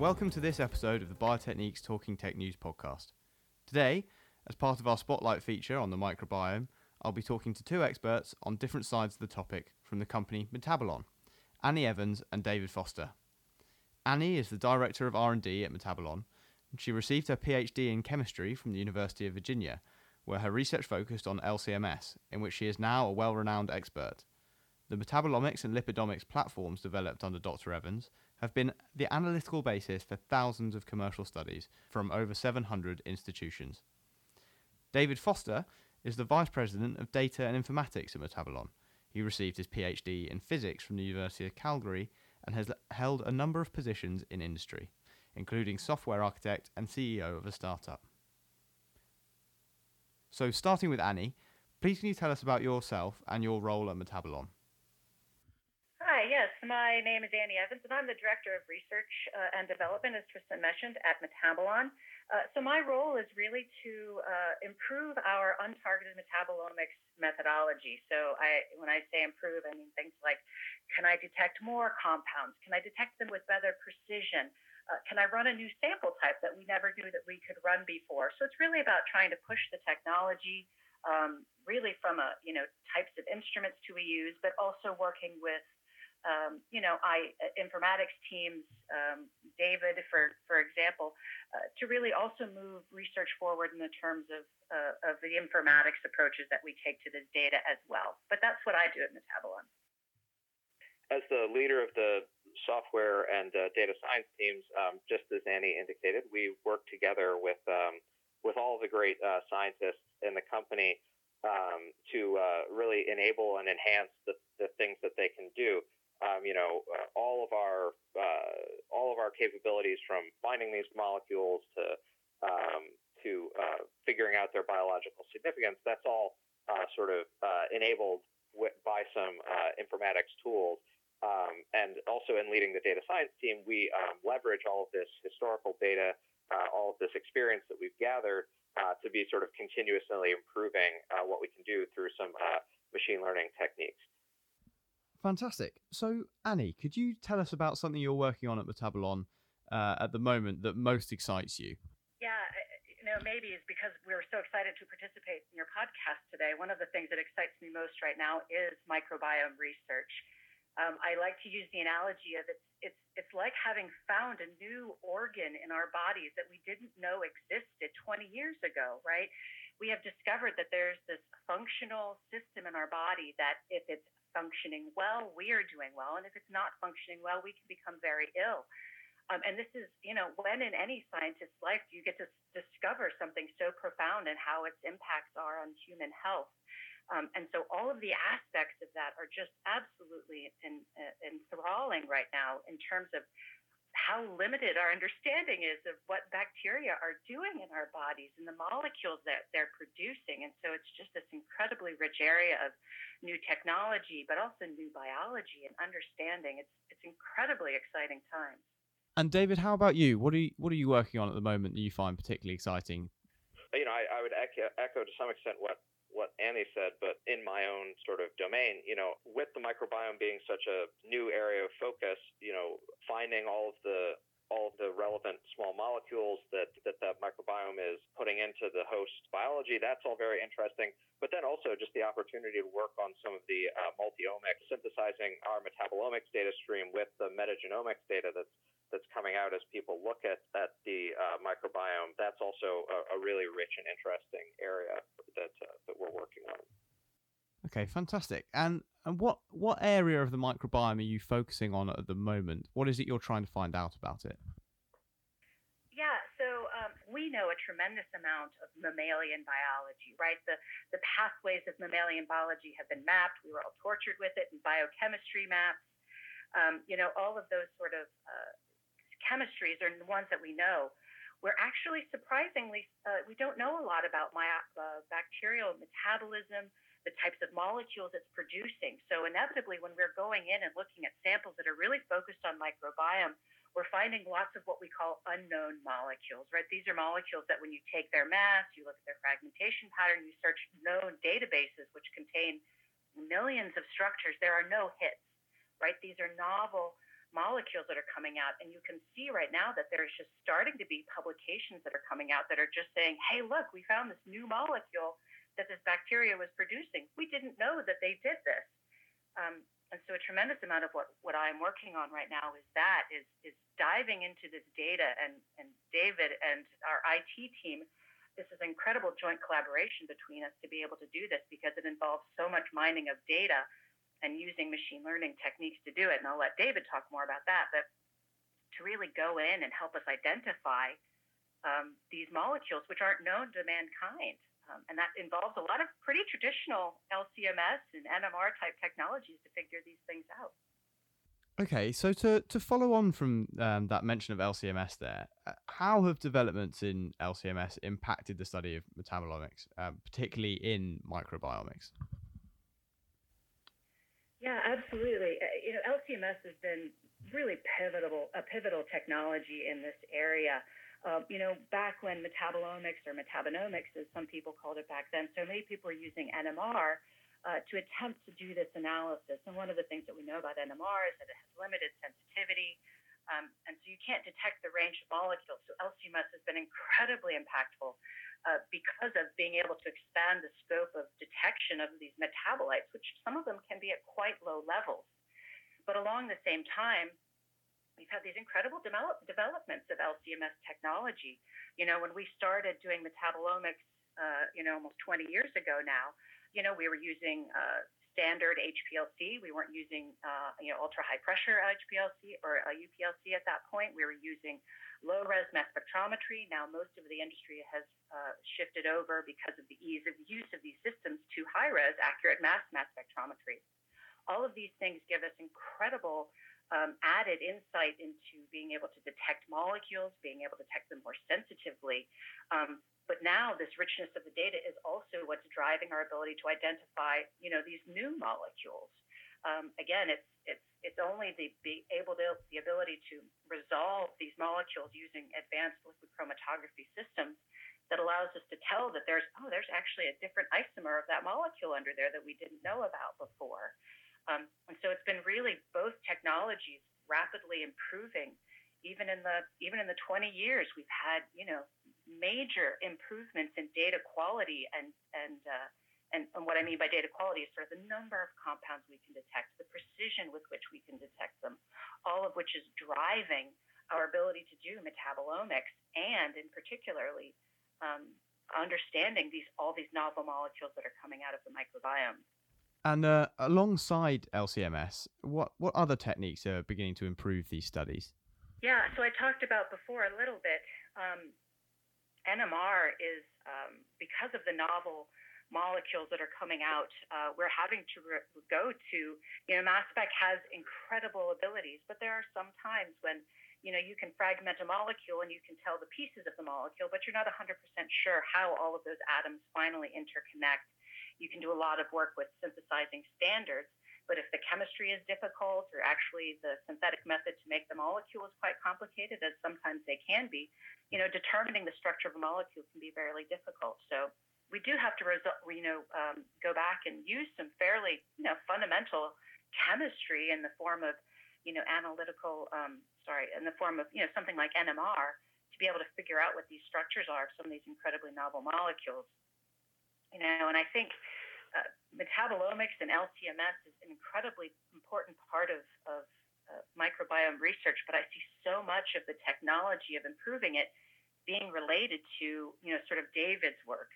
welcome to this episode of the Biotechniques Talking Tech News podcast. Today, as part of our spotlight feature on the microbiome, I'll be talking to two experts on different sides of the topic from the company Metabolon, Annie Evans and David Foster. Annie is the director of R&D at Metabolon. And she received her PhD in chemistry from the University of Virginia, where her research focused on LCMS, in which she is now a well-renowned expert. The metabolomics and lipidomics platforms developed under Dr. Evans have been the analytical basis for thousands of commercial studies from over 700 institutions. David Foster is the Vice President of Data and Informatics at Metabolon. He received his PhD in physics from the University of Calgary and has held a number of positions in industry, including software architect and CEO of a startup. So, starting with Annie, please can you tell us about yourself and your role at Metabolon? Yes, my name is Annie Evans, and I'm the Director of Research uh, and Development, as Tristan mentioned, at Metabolon. Uh, so my role is really to uh, improve our untargeted metabolomics methodology. So I, when I say improve, I mean things like, can I detect more compounds? Can I detect them with better precision? Uh, can I run a new sample type that we never knew that we could run before? So it's really about trying to push the technology, um, really from a you know types of instruments to we use, but also working with um, you know, I uh, informatics teams, um, David, for for example, uh, to really also move research forward in the terms of uh, of the informatics approaches that we take to this data as well. But that's what I do at Metabolon. As the leader of the software and uh, data science teams, um, just as Annie indicated, we work together with um, with all the great uh, scientists in the company um, to uh, really enable and enhance the, the things that they can do um, you know, uh, all of our uh, all of our capabilities from finding these molecules to um, to uh, figuring out their biological significance. That's all uh, sort of uh, enabled w- by some uh, informatics tools. Um, and also in leading the data science team, we um, leverage all of this historical data, all of this experience that we've gathered to be sort of continuously improving what we can do through some machine learning techniques. Fantastic. So, Annie, could you tell us about something you're working on at Metabolon uh, at the moment that most excites you? Yeah, you know, maybe it's because we're so excited to participate in your podcast today. One of the things that excites me most right now is microbiome research. Um, I like to use the analogy of it's, it's, it's like having found a new organ in our bodies that we didn't know existed 20 years ago, right? We have discovered that there's this functional system in our body that if it's functioning well, we are doing well. And if it's not functioning well, we can become very ill. Um, and this is, you know, when in any scientist's life do you get to discover something so profound and how its impacts are on human health. Um, and so all of the aspects of that are just absolutely in, uh, enthralling right now in terms of how limited our understanding is of what bacteria are doing in our bodies and the molecules that they're producing. And so it's just this incredibly rich area of new technology, but also new biology and understanding. It's it's incredibly exciting times. And David, how about you? What are you what are you working on at the moment that you find particularly exciting? You know, I, I would echo, echo to some extent what what Annie said, but in my own sort of domain, you know, with the microbiome being such a new area of focus, you know, finding all of the all of the relevant small molecules that, that that microbiome is putting into the host biology. That's all very interesting. But then also just the opportunity to work on some of the uh, multi-omics, synthesizing our metabolomics data stream with the metagenomics data that's that's coming out as people look at, at the uh, microbiome. That's also a, a, really rich and interesting area that uh, that we're working on. Okay, fantastic. And and what what area of the microbiome are you focusing on at the moment? What is it you're trying to find out about it? Yeah, so um, we know a tremendous amount of mammalian biology, right? The the pathways of mammalian biology have been mapped. We were all tortured with it in biochemistry maps. Um, you know, all of those sort of uh, chemistries are the ones that we know. We're actually surprisingly, uh, we don't know a lot about my, uh, bacterial metabolism, the types of molecules it's producing. So inevitably, when we're going in and looking at samples that are really focused on microbiome, we're finding lots of what we call unknown molecules, right? These are molecules that when you take their mass, you look at their fragmentation pattern, you search known databases which contain millions of structures, there are no hits, right? These are novel molecules that are coming out. And you can see right now that there's just starting to be publications that are coming out that are just saying, hey, look, we found this new molecule that this bacteria was producing. We didn't know that they did this. Um, and so a tremendous amount of what, what I'm working on right now is that is is diving into this data and and David and our IT team this is incredible joint collaboration between us to be able to do this because it involves so much mining of data and using machine learning techniques to do it. And I'll let David talk more about that. But to really go in and help us identify um, these molecules which aren't known to mankind. Um, and that involves a lot of pretty traditional LCMS and NMR type technologies to figure these things out. Okay, so to, to follow on from um, that mention of LCMS there, uh, how have developments in LCMS impacted the study of metabolomics, um, particularly in microbiomics? Yeah, absolutely. Uh, you know, LCMS has been really pivotal, a pivotal technology in this area. Um, you know, back when metabolomics or metabonomics, as some people called it back then, so many people were using NMR uh, to attempt to do this analysis. And one of the things that we know about NMR is that it has limited sensitivity. Um, and so you can't detect the range of molecules. So LCMS has been incredibly impactful uh, because of being able to expand the scope of detection of these metabolites, which some of them can be at quite low levels. But along the same time, we've had these incredible develop, developments of LCMS technology. You know, when we started doing metabolomics, uh, you know, almost 20 years ago now, you know, we were using uh, standard HPLC. We weren't using, uh, you know, ultra high pressure HPLC or UPLC at that point. We were using low res mass spectrometry. Now, most of the industry has uh, shifted over because of the ease of use of these systems to high res accurate mass mass spectrometry. All of these things give us incredible um, added insight into being able to detect molecules, being able to detect them more sensitively. Um, but now this richness of the data is also what's driving our ability to identify, you know, these new molecules. Um, again, it's it's it's only the be able to the ability to resolve these molecules using advanced liquid chromatography systems that allows us to tell that there's oh there's actually a different isomer of that molecule under there that we didn't know about before. Um, and so it's been really both technologies rapidly improving. Even in the even in the 20 years, we've had you know major improvements in data quality and and uh, and, and what I mean by data quality is sort of the number of compounds we can detect, the precision with which we can detect them, all of which is driving our ability to do metabolomics and, in particularly, um, understanding these all these novel molecules that are coming out of the microbiome. And uh, alongside LCMS, what what other techniques are beginning to improve these studies? Yeah, so I talked about before a little bit. Um, NMR is um, because of the novel molecules that are coming out, uh, we're having to re- go to, you know, mass spec has incredible abilities, but there are some times when, you know, you can fragment a molecule and you can tell the pieces of the molecule, but you're not 100% sure how all of those atoms finally interconnect. You can do a lot of work with synthesizing standards, but if the chemistry is difficult or actually the synthetic method to make the molecule is quite complicated, as sometimes they can be, you know, determining the structure of a molecule can be fairly difficult. So we do have to, you know, um, go back and use some fairly, you know, fundamental chemistry in the form of, you know, analytical, um, sorry, in the form of, you know, something like NMR to be able to figure out what these structures are of some of these incredibly novel molecules. You know, and I think uh, metabolomics and LCMS is an incredibly important part of, of uh, microbiome research, but I see so much of the technology of improving it being related to, you know, sort of David's work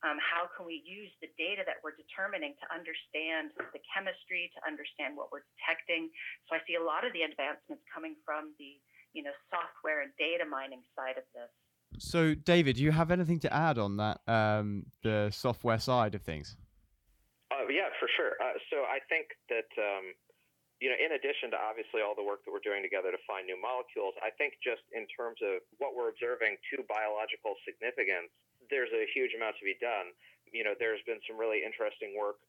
um, how can we use the data that we're determining to understand the chemistry, to understand what we're detecting? So I see a lot of the advancements coming from the you know software and data mining side of this. So, David, do you have anything to add on that, um, the software side of things? Uh, yeah, for sure. Uh, so I think that um, you know, in addition to obviously all the work that we're doing together to find new molecules, I think just in terms of what we're observing to biological significance, there's a huge amount to be done. You know, there's been some really interesting work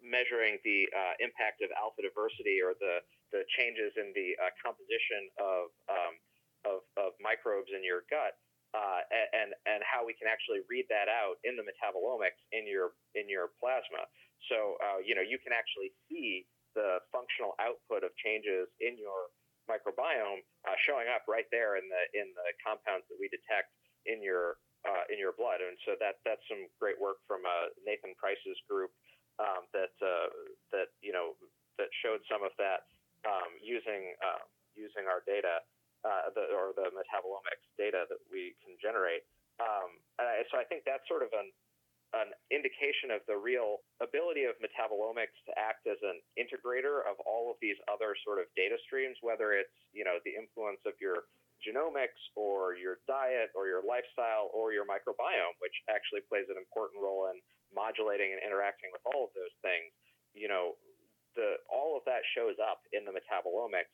measuring the uh, impact of alpha diversity or the, the changes in the uh, composition of, um, of, of, microbes in your gut. Uh, and and how we can actually read that out in the metabolomics in your in your plasma. So uh, you know you can actually see the functional output of changes in your microbiome uh, showing up right there in the in the compounds that we detect in your uh, in your blood. And so that that's some great work from uh, Nathan Price's group um, that that you know that showed some of that um, using using our data uh, the, or the metabolomics data that we can generate. Um, so I think that's sort of an an indication of the real ability of metabolomics to act as an integrator of all of these other sort of data streams, whether it's you know the influence of your genomics or your diet or your lifestyle or your microbiome, which actually plays an important role in modulating and interacting with all of those things. You know, the all of that shows up in the metabolomics.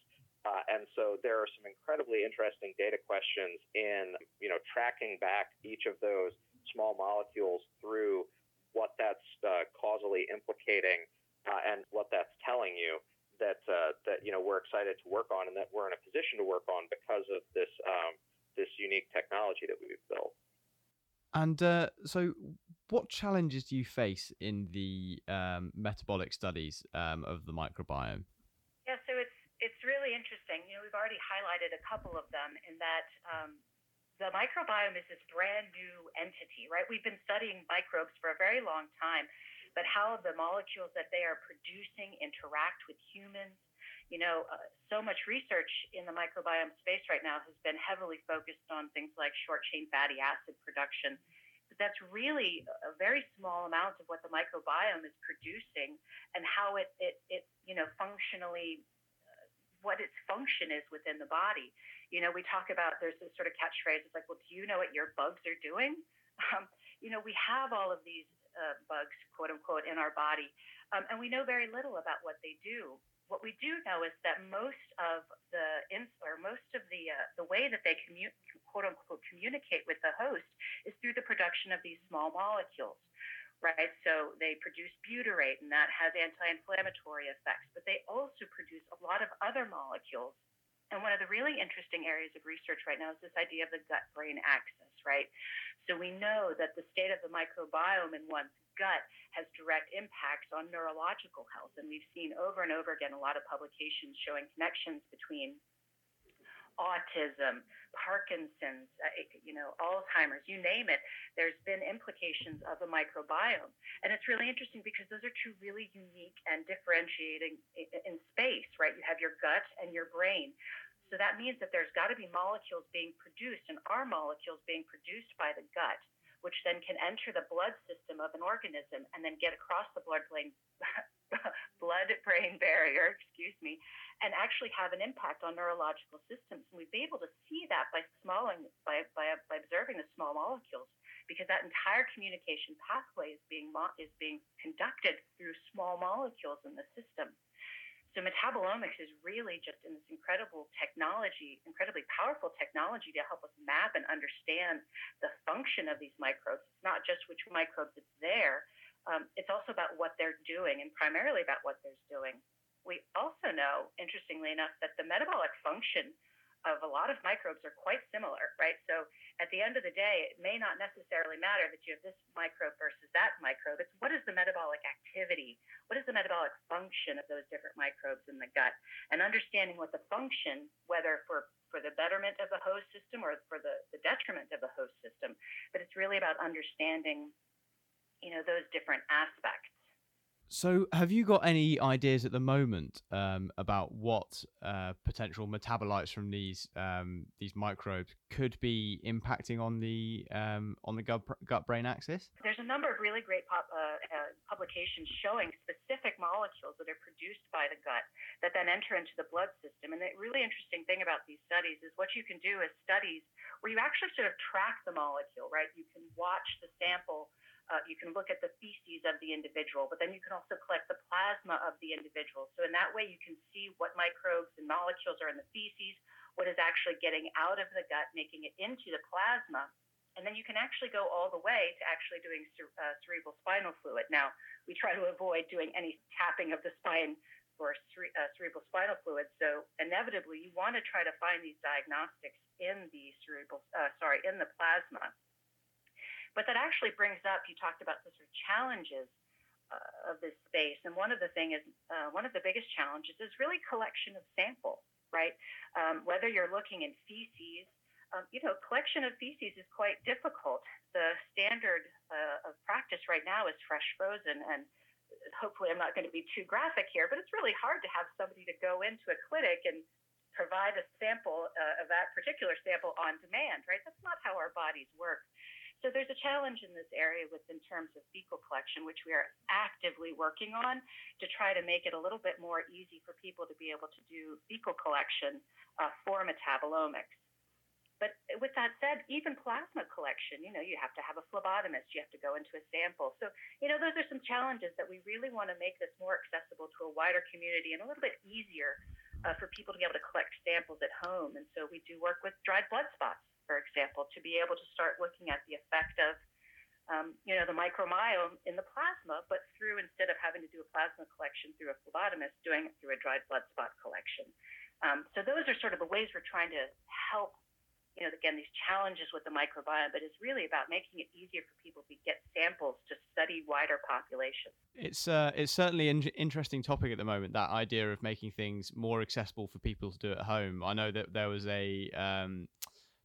Uh, and so there are some incredibly interesting data questions in, you know, tracking back each of those small molecules through what that's uh, causally implicating uh, and what that's telling you that uh, that you know we're excited to work on and that we're in a position to work on because of this um, this unique technology that we've built. And uh, so, what challenges do you face in the um, metabolic studies um, of the microbiome? Yeah, so it's it's interesting. You know, we've already highlighted a couple of them in that um, the microbiome is this brand new entity, right? We've been studying microbes for a very long time, but how the molecules that they are producing interact with humans. You know, uh, so much research in the microbiome space right now has been heavily focused on things like short chain fatty acid production. But that's really a very small amount of what the microbiome is producing and how it, it, it you know, functionally what its function is within the body. You know, we talk about there's this sort of catchphrase. It's like, well, do you know what your bugs are doing? Um, you know, we have all of these uh, bugs, quote unquote, in our body, um, and we know very little about what they do. What we do know is that most of the or most of the uh, the way that they commu- quote unquote communicate with the host is through the production of these small molecules right? So they produce butyrate, and that has anti-inflammatory effects. But they also produce a lot of other molecules. And one of the really interesting areas of research right now is this idea of the gut-brain axis, right? So we know that the state of the microbiome in one's gut has direct impacts on neurological health, and we've seen over and over again a lot of publications showing connections between autism, Parkinson's, uh, you know, Alzheimer's, you name it. There's been implications of the microbiome. And it's really interesting because those are two really unique and differentiating in space, right? You have your gut and your brain. So that means that there's got to be molecules being produced, and are molecules being produced by the gut, which then can enter the blood system of an organism and then get across the blood brain blood brain barrier, excuse me, and actually have an impact on neurological systems. And we've been able to see that by smalling, by, by, by observing the small molecules, because that entire communication pathway is being is being conducted through small molecules in the system. So metabolomics is really just in this incredible technology, incredibly powerful technology to help us map and understand the function of these microbes. It's not just which microbes it's there, um, it's also about what they're doing and primarily about what they're doing. We also know, interestingly enough, that the metabolic function of a lot of microbes are quite similar, right? So at the end of the day, it may not necessarily matter that you have this microbe versus that microbe. It's what is the metabolic activity? What is the metabolic function of those different microbes in the gut? And understanding what the function, whether for for the betterment of the host system or for the, the detriment of the host system, but it's really about understanding you know those different aspects. So, have you got any ideas at the moment um, about what uh, potential metabolites from these um, these microbes could be impacting on the um, on the gut, gut brain axis? There's a number of really great pop, uh, uh, publications showing specific molecules that are produced by the gut that then enter into the blood system. And the really interesting thing about these studies is what you can do is studies where you actually sort of track the molecule, right? You can watch the sample uh, you can look at the feces of the individual, but then you can also collect the plasma of the individual. So in that way, you can see what microbes and molecules are in the feces, what is actually getting out of the gut, making it into the plasma. And then you can actually go all the way to actually doing uh, cerebral spinal fluid. Now, we try to avoid doing any tapping of the spine for cere- uh, cerebral spinal fluid. So inevitably, you want to try to find these diagnostics in the cerebral, uh, sorry, in the plasma. But that actually brings up, you talked about the sort of challenges uh, of this space. And one of the thing is, uh, one of the biggest challenges is really collection of sample, right? Um, whether you're looking in feces, um, you know, collection of feces is quite difficult. The standard uh, of practice right now is fresh frozen, and hopefully I'm not going to be too graphic here, but it's really hard to have somebody to go into a clinic and provide a sample uh, of that particular sample on demand, right? That's not how our bodies work. So there's a challenge in this area with in terms of fecal collection, which we are actively working on to try to make it a little bit more easy for people to be able to do fecal collection uh, for metabolomics. But with that said, even plasma collection, you know, you have to have a phlebotomist, you have to go into a sample. So, you know, those are some challenges that we really want to make this more accessible to a wider community and a little bit easier uh, for people to be able to collect samples at home. And so we do work with dried blood spots for example, to be able to start looking at the effect of, um, you know, the microbiome in the plasma, but through instead of having to do a plasma collection through a phlebotomist, doing it through a dried blood spot collection. Um, so those are sort of the ways we're trying to help. You know, again, these challenges with the microbiome, but it's really about making it easier for people to get samples to study wider populations. It's uh, it's certainly an interesting topic at the moment. That idea of making things more accessible for people to do at home. I know that there was a um,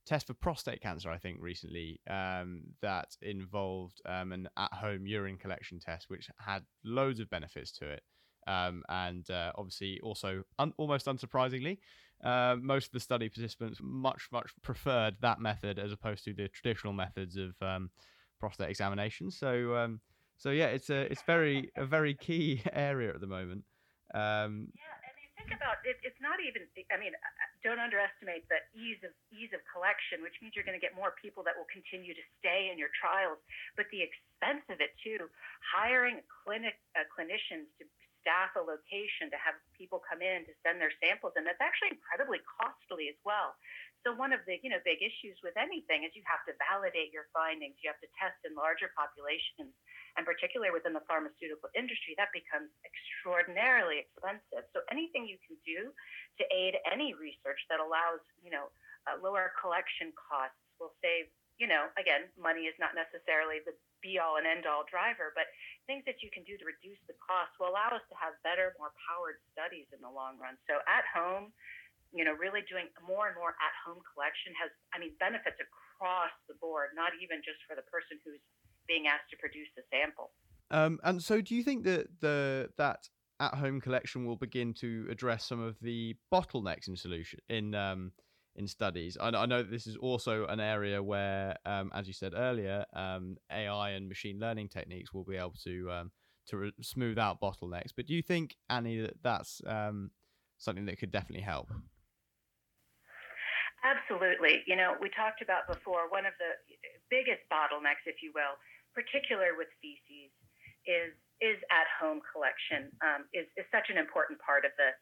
test for prostate cancer, I think, recently um, that involved um, an at-home urine collection test, which had loads of benefits to it, um, and uh, obviously also un- almost unsurprisingly, uh, most of the study participants much much preferred that method as opposed to the traditional methods of um, prostate examination. So um, so yeah, it's a it's very a very key area at the moment. Um, yeah think about it, it's not even. I mean, don't underestimate the ease of ease of collection, which means you're going to get more people that will continue to stay in your trials. But the expense of it too, hiring clinic uh, clinicians to staff a location to have people come in to send their samples, and that's actually incredibly costly as well. So one of the you know big issues with anything is you have to validate your findings. You have to test in larger populations, and particularly within the pharmaceutical industry, that becomes extraordinarily expensive. So anything you can do to aid any research that allows you know uh, lower collection costs will save you know, again, money is not necessarily the be all and end all driver, but things that you can do to reduce the cost will allow us to have better, more powered studies in the long run. So at home, you know, really doing more and more at home collection has, I mean, benefits across the board, not even just for the person who's being asked to produce the sample. Um, and so, do you think that the that at home collection will begin to address some of the bottlenecks in solution in um, in studies? I, I know this is also an area where, um, as you said earlier, um, AI and machine learning techniques will be able to um, to re- smooth out bottlenecks. But do you think, Annie, that that's um, something that could definitely help? Absolutely. You know, we talked about before one of the biggest bottlenecks, if you will, particular with feces, is is at home collection um, is, is such an important part of this.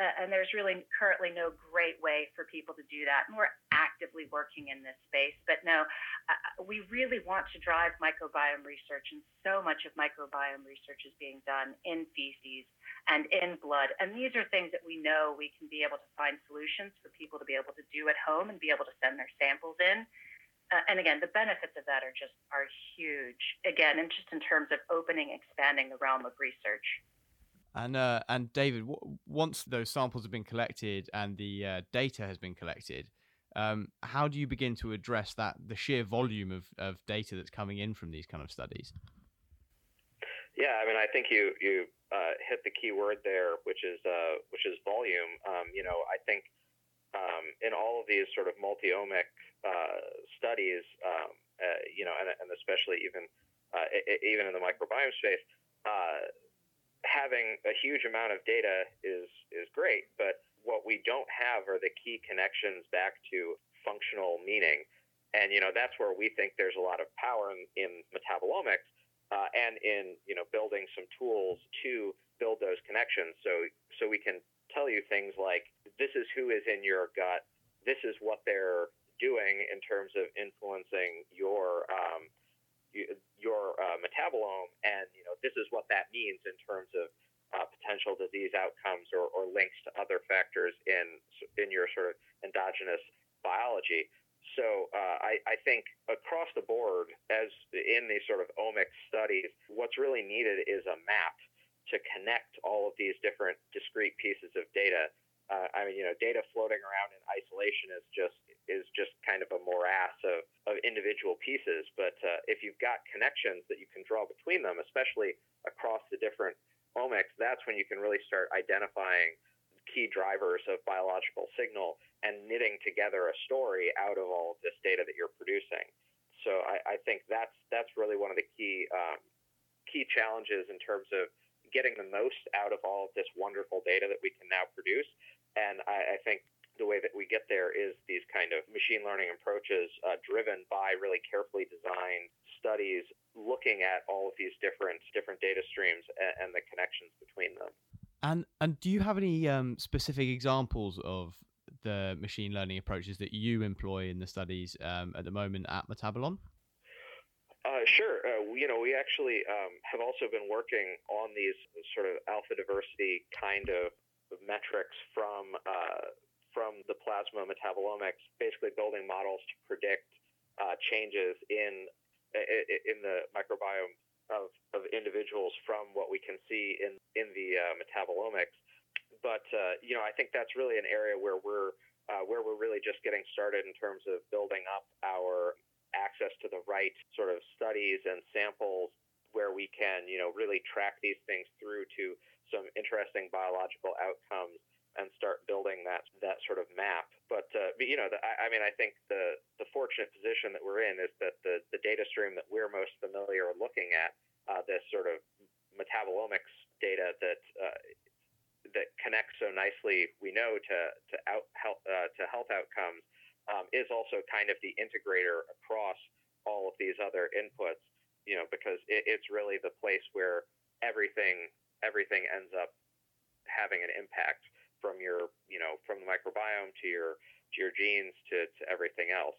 Uh, and there's really currently no great way for people to do that. And we're actively working in this space. But no, uh, we really want to drive microbiome research, and so much of microbiome research is being done in feces and in blood. And these are things that we know we can be able to find solutions for people to be able to do at home and be able to send their samples in. Uh, and again, the benefits of that are just are huge. Again, and just in terms of opening, expanding the realm of research. And uh, and David, w- once those samples have been collected and the uh, data has been collected, um, how do you begin to address that the sheer volume of, of data that's coming in from these kind of studies? Yeah, I mean, I think you you uh, hit the key word there, which is uh, which is volume. Um, you know, I think um, in all of these sort of multi-omic uh, studies, um, uh, you know, and, and especially even uh, even in the microbiome space, having a huge amount of data is is great, but what we don't have are the key connections back to functional meaning, and you know that's where we think there's a lot of power in, in metabolomics uh, and in you know building some tools to build those connections. So so we can tell you things like this is who is in your gut, this is what they're doing in terms of influencing your um, your uh, metabolome, and you know this is what that means in terms of uh, potential disease outcomes or, or links to other factors in in your sort of endogenous biology. So uh, I, I, think across the board, as in these sort of omics studies, what's really needed is a map to connect all of these different discrete pieces of data uh, I mean, you know, data floating around in isolation is just is just kind of a morass of, of individual pieces. But uh, if you've got connections that you can draw between them, especially across the different omics, that's when you can really start identifying key drivers of biological signal and knitting together a story out of all of this data that you're producing. So I, I think that's that's really one of the key um, key challenges in terms of getting the most out of all of this wonderful data that we can now produce and I, I think the way that we get there is these kind of machine learning approaches uh, driven by really carefully designed studies looking at all of these different different data streams and, and the connections between them. And and do you have any um, specific examples of the machine learning approaches that you employ in the studies um, at the moment at Metabolon? Uh, sure. Uh, you know, we actually um, have also been working on these sort of alpha diversity kind of metrics from uh, from the plasma metabolomics, basically building models to predict uh, changes in in the microbiome of, of individuals from what we can see in in the uh, metabolomics. But uh, you know, I think that's really an area where we're uh, where we're really just getting started in terms of building up our access to the right sort of studies and samples where we can, you know, really track these things through to some interesting biological outcomes and start building that that sort of map. But uh, you know, the, I, I, mean, I think the fortunate position that we're in is that the the data stream that we're most familiar looking at, uh, this sort of metabolomics data that uh, that connects so nicely, we know to to out health uh, to health outcomes, um, is also kind of the integrator across all of these other inputs. You know, because it, it's really the place where everything everything ends up having an impact from your, you know, from the microbiome to your to your genes to, to everything else.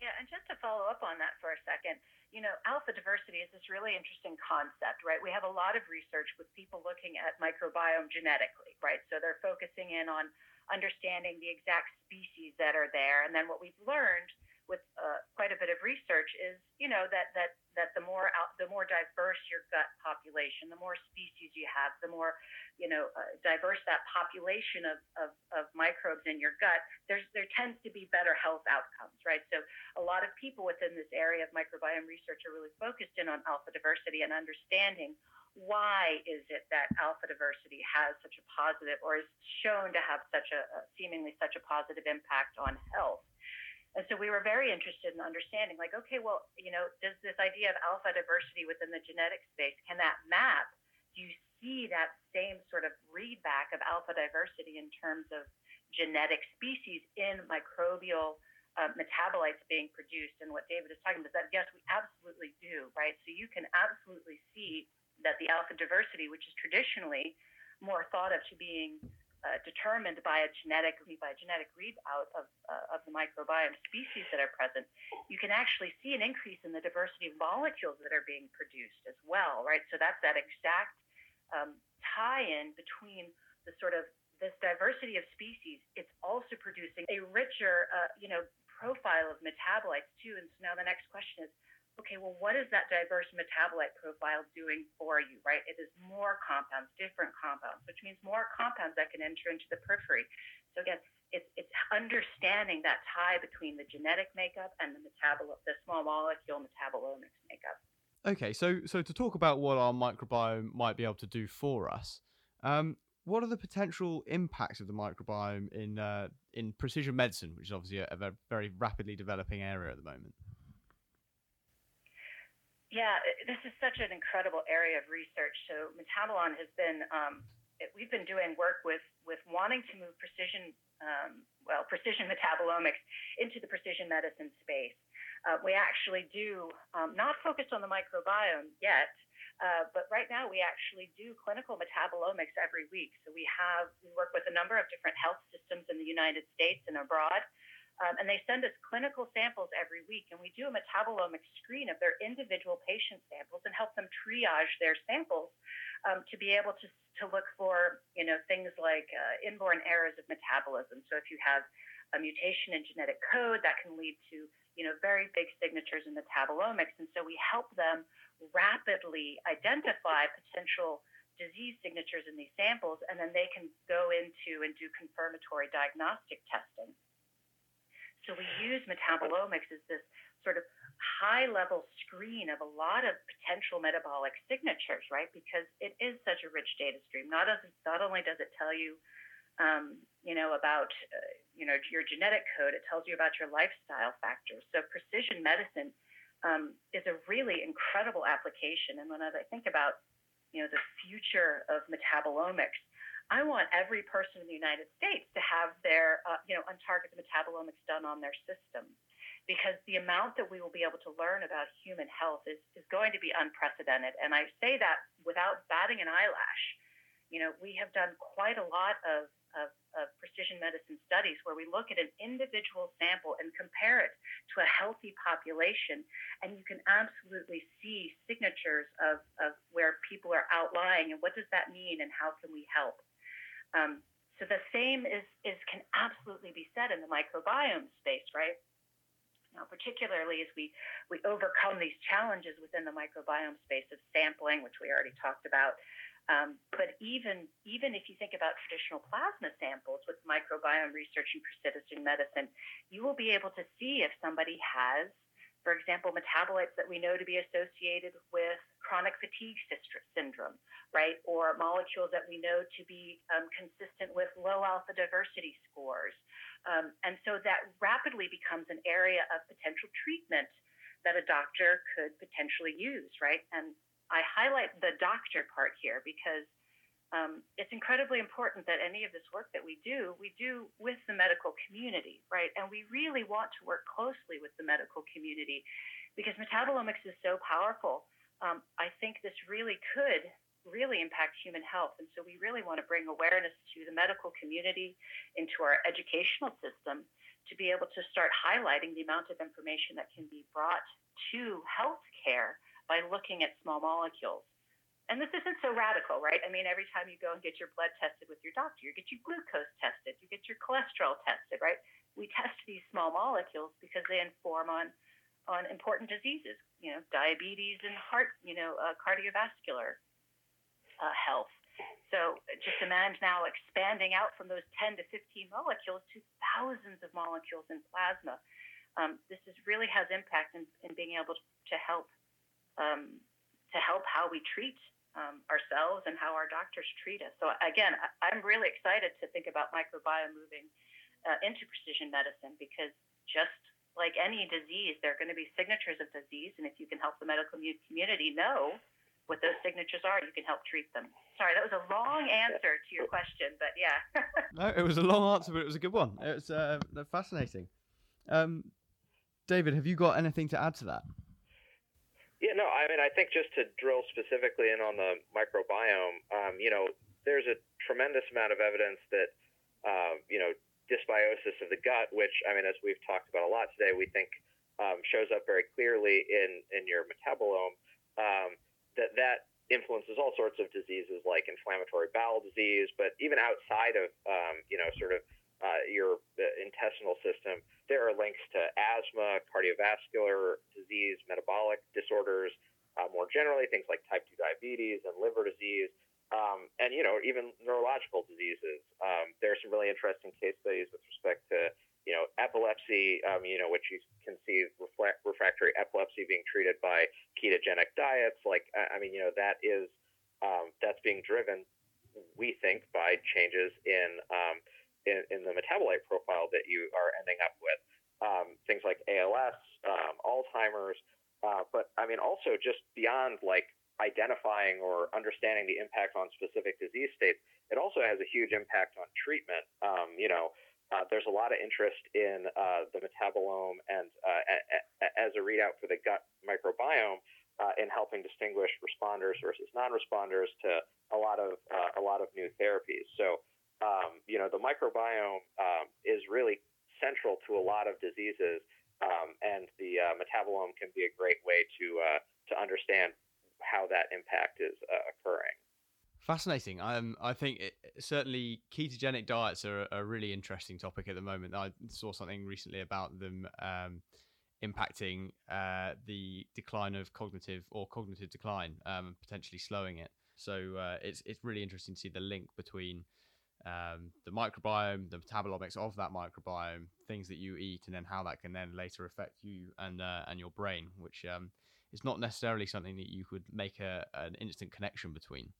Yeah, and just to follow up on that for a second, you know, alpha diversity is this really interesting concept, right? We have a lot of research with people looking at microbiome genetically, right? So they're focusing in on understanding the exact species that are there. And then what we've learned with uh, quite a bit of research is, you know, that that that the more out, the more diverse your gut population, the more species you have, the more, you know, uh, diverse that population of, of, of microbes in your gut. There's there tends to be better health outcomes, right? So a lot of people within this area of microbiome research are really focused in on alpha diversity and understanding why is it that alpha diversity has such a positive or is shown to have such a, a seemingly such a positive impact on health and so we were very interested in understanding, like, okay, well, you know, does this idea of alpha diversity within the genetic space, can that map? Do you see that same sort of readback of alpha diversity in terms of genetic species in microbial uh, metabolites being produced? And what David is talking about that, yes, we absolutely do, right? So you can absolutely see that the alpha diversity, which is traditionally more thought of to being uh, determined by a genetic by a genetic readout of, uh, of the microbiome species that are present, you can actually see an increase in the diversity of molecules that are being produced as well, right? So that's that exact um, tie-in between the sort of this diversity of species. It's also producing a richer, uh, you know, profile of metabolites too. And so now the next question is okay, well, what is that diverse metabolite profile doing for you, right? It is more compounds, different compounds, which means more compounds that can enter into the periphery. So again, it's, it's understanding that tie between the genetic makeup and the metabolo- the small molecule metabolomics makeup. Okay, so so to talk about what our microbiome might be able to do for us, um, what are the potential impacts of the microbiome in uh, in precision medicine, which is obviously a, a very rapidly developing area at the moment? Yeah, this is such an incredible area of research. So Metabolon has been, um, it, we've been doing work with with wanting to move precision, um, well, precision metabolomics into the precision medicine space. Uh, we actually do um, not focused on the microbiome yet, uh, but right now we actually do clinical metabolomics every week. So we have we work with a number of different health systems in the United States and abroad. Um, and they send us clinical samples every week, and we do a metabolomic screen of their individual patient samples and help them triage their samples um, to be able to, to look for, you know, things like uh, inborn errors of metabolism. So if you have a mutation in genetic code, that can lead to, you know, very big signatures in metabolomics. And so we help them rapidly identify potential disease signatures in these samples, and then they can go into and do confirmatory diagnostic testing. So we use metabolomics as this sort of high level screen of a lot of potential metabolic signatures, right? Because it is such a rich data stream. Not, as, not only does it tell you, um, you know, about, uh, you know, your genetic code, it tells you about your lifestyle factors. So precision medicine um, is a really incredible application. And when I think about, you know, the future of metabolomics, I want every person in the United States to have their, uh, you know, untargeted metabolomics done on their system because the amount that we will be able to learn about human health is, is going to be unprecedented. And I say that without batting an eyelash. You know, we have done quite a lot of, of, of precision medicine studies where we look at an individual sample and compare it to a healthy population. And you can absolutely see signatures of, of where people are outlying and what does that mean and how can we help. Um, so the same is, is can absolutely be said in the microbiome space, right? Now, particularly as we, we overcome these challenges within the microbiome space of sampling, which we already talked about, um, but even even if you think about traditional plasma samples with microbiome research and precision medicine, you will be able to see if somebody has, for example, metabolites that we know to be associated with chronic fatigue syndrome, right? Or molecules that we know to be um, consistent with low alpha diversity scores, um, and so that rapidly becomes an area of potential treatment that a doctor could potentially use, right? And I highlight the doctor part here because um, it's incredibly important that any of this work that we do, we do with the medical community, right? And we really want to work closely with the medical community because metabolomics is so powerful. Um, I think this really could really impact human health. And so we really want to bring awareness to the medical community, into our educational system, to be able to start highlighting the amount of information that can be brought to healthcare by looking at small molecules. And this isn't so radical, right? I mean, every time you go and get your blood tested with your doctor, you get your glucose tested, you get your cholesterol tested, right? We test these small molecules because they inform on on important diseases, you know, diabetes and heart, you know, uh, cardiovascular uh, health. So just imagine now expanding out from those 10 to 15 molecules to thousands of molecules in plasma. Um, this is really has impact in, in being able to help um, to help how we treat um, ourselves and how our doctors treat us. So again, I, am really excited to think about microbiome moving uh, into precision medicine because just like any disease, there are going to be signatures of disease, and if you can help the medical community know what those signatures are, you can help treat them. Sorry, that was a long answer to your question, but yeah. no, it was a long answer, but it was a good one. It was uh, fascinating. Um, David, have you got anything to add to that? Yeah, no, I mean, I think just to drill specifically in on the microbiome, um, you know, there's a tremendous amount of evidence that, uh, you know, dysbiosis of the gut, which, I mean, as we've talked about a lot today, we think um, shows up very clearly in, in your metabolome. Um, that that influences all sorts of diseases like inflammatory bowel disease, but even outside of um, you know sort of uh, your uh, intestinal system, there are links to asthma, cardiovascular disease, metabolic disorders, uh, more generally things like type 2 diabetes and liver disease. Um, and you know even neurological diseases. Um, there are some really interesting case studies with respect to you know, epilepsy, um, you know, which you can see reflect, refractory epilepsy being treated by ketogenic diets. Like, I mean, you know, that is um, that's being driven, we think, by changes in, um, in, in the metabolite profile that you are ending up with. Um, things like ALS, Alzheimer's, uh, but I mean, also just beyond like identifying or understanding the impact on specific disease states, it also has a huge impact on treatment. Um, you know, uh, there's a lot of interest in uh, the metabolome and uh, a, a, as a readout for the gut microbiome uh, in helping distinguish responders versus non-responders to a lot of uh, a lot of new therapies. So, um, you know, the microbiome um, is really central to a lot of diseases, um, and the uh, metabolome can be a great way to to understand how that impact is occurring. Fascinating. Um, I think it, certainly ketogenic diets are a really interesting topic at the moment. I saw something recently about them um, impacting uh, the decline of cognitive or cognitive decline, um, potentially slowing it. So uh, it's it's really interesting to see the link between um, the microbiome, the metabolomics of that microbiome, things that you eat, and then how that can then later affect you and uh, and your brain, which um, is not necessarily something that you could make a, an instant connection between.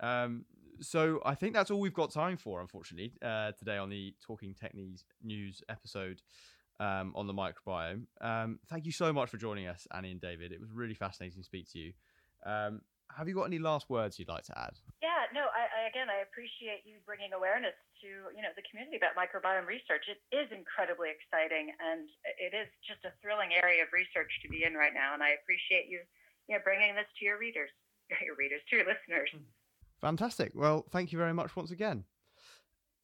Um, so I think that's all we've got time for, unfortunately, uh, today on the Talking Techniques news episode um, on the microbiome. Um, thank you so much for joining us, Annie and David. It was really fascinating to speak to you. Have you got any last words you'd like to add? Yeah, no. I, I, again, I appreciate you bringing awareness to you know the community about microbiome research. It is incredibly exciting, and it is just a thrilling area of research to be in right now. And I appreciate you, you know, bringing this to your readers, your readers, to your listeners. Hmm. Fantastic. Well, thank you very much once again.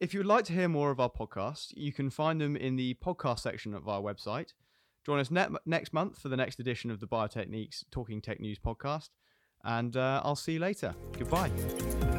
If you would like to hear more of our podcasts, you can find them in the podcast section of our website. Join us ne- next month for the next edition of the Biotechniques Talking Tech News podcast, and uh, I'll see you later. Goodbye.